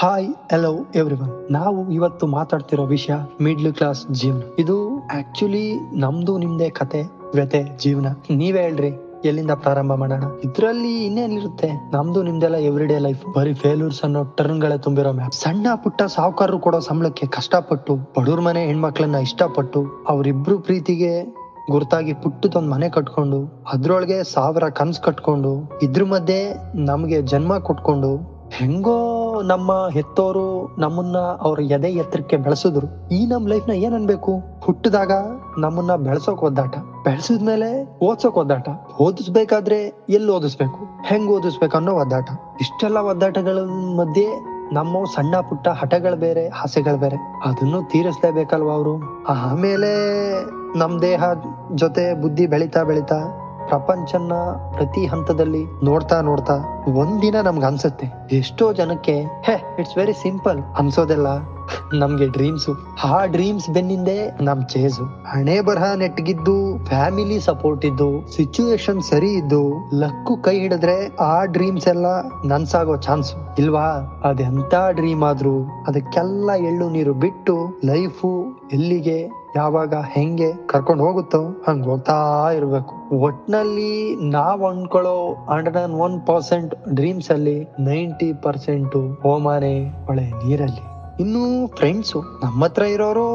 Hi hello everyone ನಾವು ಇವತ್ತು ಮಾತಾಡ್ತಿರೋ ವಿಷಯ ಮಿಡ್ಲ್ ಕ್ಲಾಸ್ ಜೀವನ. ಇದು ಆಕ್ಚುಲಿ ನಮ್ದು ನಿಮ್ದೇ ಕತೆ ವ್ಯತೆ ಜೀವನ. ನೀವೇ ಹೇಳ್ರಿ, ಎಲ್ಲಿಂದ ಪ್ರಾರಂಭ ಮಾಡೋಣ? ಇದ್ರಲ್ಲಿ ಇನ್ನೇನಿರುತ್ತೆ ನಮ್ದು ನಿಮ್ದೆಲ್ಲ ಎವ್ರಿ ಡೇ ಲೈಫ್ ಬರೀ ಫೇಲ್ಯೂರ್ಸ್ ಅನ್ನೋ ಟರ್ನ್ ಗಳೇ ತುಂಬಿರೋ ಮ್ಯಾಪ್ ಸಣ್ಣ ಪುಟ್ಟ ಸಾಹುಕಾರರು ಕೊಡೋ ಸಂಬಳಕ್ಕೆ ಕಷ್ಟಪಟ್ಟು, ಬಡವ್ರ ಮನೆ ಹೆಣ್ಮಕ್ಳನ್ನ ಇಷ್ಟಪಟ್ಟು, ಅವರಿಬ್ರು ಪ್ರೀತಿಗೆ ಗುರ್ತಾಗಿ ಪುಟ್ಟದೊಂದ್ ಮನೆ ಕಟ್ಕೊಂಡು, ಅದ್ರೊಳಗೆ ಸಾವಿರ ಕನ್ಸ್ ಕಟ್ಕೊಂಡು, ಇದ್ರ ಮಧ್ಯೆ ನಮಗೆ ಜನ್ಮ ಕೊಟ್ಕೊಂಡು, ಹೆಂಗೋ ನಮ್ಮ ಹೆತ್ತೋರು ನಮ್ಮನ್ನ ಅವ್ರ ಎದೆ ಎತ್ತರಕ್ಕೆ ಬೆಳೆಸಿದ್ರು. ಈ ನಮ್ ಲೈಫ್ನ ಏನ್ ಅನ್ಬೇಕು? ಹುಟ್ಟಿದಾಗ ನಮ್ಮನ್ನ ಬೆಳೆಸೋಕ್ ಒದ್ದಾಟ. ಬೆಳೆಸಿದ್ಮೇಲೆ ಓದ್ಸೋಕ್ ಒದ್ದಾಟ. ಓದಿಸ್ಬೇಕಾದ್ರೆ ಎಲ್ಲಿ ಓದಿಸ್ಬೇಕು? ಹೆಂಗ್ ಓದಿಸ್ಬೇಕು ಅನ್ನೋ ಒದ್ದಾಟ. ಇಷ್ಟೆಲ್ಲ ಒದ್ದಾಟಗಳ ಮಧ್ಯೆ ನಮ್ಮ ಸಣ್ಣ ಪುಟ್ಟ ಹಠಗಳು ಬೇರೆ, ಆಸೆಗಳು ಬೇರೆ. ಅದನ್ನು ತೀರಿಸ್ಲೇಬೇಕಲ್ವಾ ಅವರು? ಆಮೇಲೆ ನಮ್ ದೇಹ ಜೊತೆ ಬುದ್ಧಿ ಬೆಳಿತಾ ಬೆಳಿತಾ ಪ್ರಪಂಚನ ಪ್ರತಿ ಹಂತದಲ್ಲಿ ನೋಡ್ತಾ ನೋಡ್ತಾ ಒಂದಿನ ನಮ್ಗೆ ಅನ್ಸುತ್ತೆ, ಎಷ್ಟೋ ಜನಕ್ಕೆ, ಹೇ ಇಟ್ಸ್ ವೆರಿ ಸಿಂಪಲ್ ಅನ್ಸೋದೆಲ್ಲ. ನಮ್ಗೆ ಡ್ರೀಮ್ಸ್ ಆ ಡ್ರೀಮ್ಸ್ ಬೆನ್ನಿಂದೆ ನಮ್ ಚೇಸು ಹಣೆ ಬರಹ ನೆಟ್ಗಿದ್ದು ಫ್ಯಾಮಿಲಿ ಸಪೋರ್ಟ್ ಇದ್ದು ಸಿಚುವೇಶನ್ ಸರಿ ಇದ್ದು, ಲಕ್ಕು ಕೈ ಹಿಡಿದ್ರೆ ಆ ಡ್ರೀಮ್ಸ್ ಎಲ್ಲ ನನ್ಸಾಗೋ ಚಾನ್ಸ್ ಇಲ್ವಾ? ಅದೆಂತ ಡ್ರೀಮ್ ಆದ್ರೂ, ಅದಕ್ಕೆಲ್ಲ ಎಳ್ಳು ನೀರು ಬಿಟ್ಟು ಲೈಫು ಎಲ್ಲಿಗೆ, ಯಾವಾಗ, ಹೆಂಗೆ ಕರ್ಕೊಂಡು ಹೋಗುತ್ತೋ, ಹಂಗ್ ಹೋಗ್ತಾ ಇರ್ಬೇಕು. ಒಟ್ನಲ್ಲಿ ನಾವ್ ಅನ್ಕೊಳ್ಳೋ hundred and one percent dreams ಅಲ್ಲಿ ನೈಂಟಿ ಪರ್ಸೆಂಟ್ ಹೋಮಾನೆ ಹೊಳೆ ನೀರಲ್ಲಿ. ಇನ್ನು ಫ್ರೆಂಡ್ಸು ನಮ್ಮ ಹತ್ರ ಇರೋರು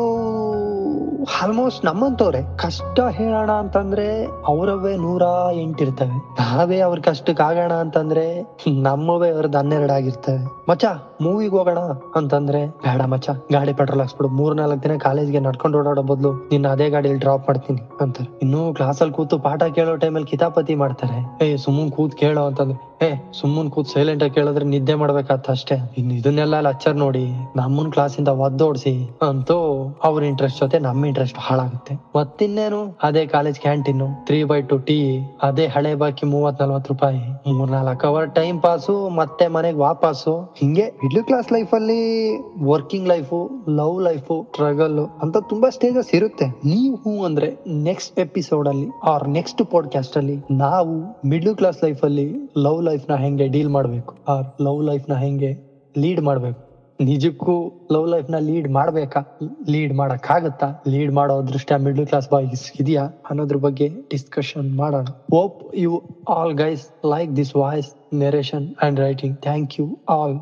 ಆಲ್ಮೋಸ್ಟ್ ನಮ್ಮಂತವ್ರೆ. ಕಷ್ಟ ಹೇಳೋಣ ಅಂತಂದ್ರೆ ಅವರವೇ ನೂರ ಎಂಟಿರ್ತವೆ ನಾವೇ ಅವ್ರ ಕಷ್ಟಕ್ಕೆ ಆಗೋಣ ಅಂತಂದ್ರೆ ನಮ್ಮವೇ ಅವ್ರದ್ದು ಹನ್ನೆರಡು ಆಗಿರ್ತವೆ. ಮಚ್ಚ ಮೂವಿಗೆ ಹೋಗೋಣ ಅಂತಂದ್ರೆ ಬೇಡ ಮಚ್ಚ, ಗಾಡಿ ಪೆಟ್ರೋಲ್ ಹಾಕ್ಸ್ಬಿಡು. ಮೂರ್ ನಾಲ್ಕು ದಿನ ಕಾಲೇಜ್ಗೆ ನಡ್ಕೊಂಡು ಓಡಾಡೋ ಬದಲು ನಿನ್ನ ಅದೇ ಗಾಡಿಯಲ್ಲಿ ಡ್ರಾಪ್ ಮಾಡ್ತೀನಿ ಅಂತಾರೆ. ಇನ್ನು ಕ್ಲಾಸಲ್ಲಿ ಕೂತು ಪಾಠ ಕೇಳೋ ಟೈಮಲ್ಲಿ ಕಿತಾಪತಿ ಮಾಡ್ತಾರೆ. ಏ, ಸುಮ್ಮನೆ ಕೂತ್ ಕೇಳೋ ಅಂತಂದ್ರೆ ಏ, ಸುಮ್ಮನ್ ಕೂತ್ ಸೈಲೆಂಟ್ ಆಗಿ ಕೇಳಿದ್ರೆ ನಿದ್ದೆ ಮಾಡ್ಬೇಕಾತ ಅಷ್ಟೇ. ಇನ್ ಇದನ್ನೆಲ್ಲ ಲಚ್ಚರ್ ನೋಡಿ ನಮ್ಮನ್ ಕ್ಲಾಸಿಂದ ಒದ್ದೋಡ್ಸಿ ಅಂತೂ ಅವ್ರ ಇಂಟ್ರೆಸ್ಟ್ ಜೊತೆ ನಮ್ಮ ಇಂಟ್ರೆಸ್ಟ್ ಹಾಳಾಗುತ್ತೆ. ಮತ್ತಿನ್ನೇನು, ಅದೇ college canteen three by two tea ಅದೇ ಹಳೆ ಬಾಕಿ ಮೂವತ್ ನಲ್ವತ್ ರೂಪಾಯಿ. ಮೂರ್ ನಾಲ್ಕು ಅವರ್ ಟೈಮ್ ಪಾಸು ಮತ್ತೆ ಮನೆಗ್ ವಾಪಸ್ಸು ಹಿಂಗೆ ಮಿಡ್ಲ್ ಕ್ಲಾಸ್ ಲೈಫ್ ಅಲ್ಲಿ working life love life struggle ಅಂತ ತುಂಬಾ ಸ್ಟೇಜಸ್ ಇರುತ್ತೆ. ನೀವು ಅಂದ್ರೆ ನೆಕ್ಸ್ಟ್ ಎಪಿಸೋಡ್ ಅಲ್ಲಿ ಆರ್ ನೆಕ್ಸ್ಟ್ ಪಾಡ್ಕಾಸ್ಟ್ ಅಲ್ಲಿ, ನಾವು ಮಿಡ್ಲ್ ಕ್ಲಾಸ್ ಲೈಫ್ ಅಲ್ಲಿ ಲವ್ ನ ಹೆಂಗೆ ಡೀಲ್ ಮಾಡ್ಬೇಕು? ಆರ್ ಲವ್ ಲೈಫ್ನ ಹೆಂಗೆ ಲೀಡ್ ಮಾಡ್ಬೇಕು? ನಿಜಕ್ಕೂ ಲವ್ ಲೈಫ್ನ ಲೀಡ್ ಮಾಡ್ಬೇಕಾ? ಲೀಡ್ ಮಾಡಕ್ ಆಗತ್ತಾ? ಲೀಡ್ ಮಾಡೋ ಅದೃಷ್ಟ ಮಿಡ್ಲ್ ಕ್ಲಾಸ್ ಬಾಯ್ಸ್ ಇದೆಯಾ? ಅನ್ನೋದ್ರ ಬಗ್ಗೆ ಡಿಸ್ಕಷನ್ ಮಾಡೋಣ. Hope you all guys like this voice narration and writing thank you all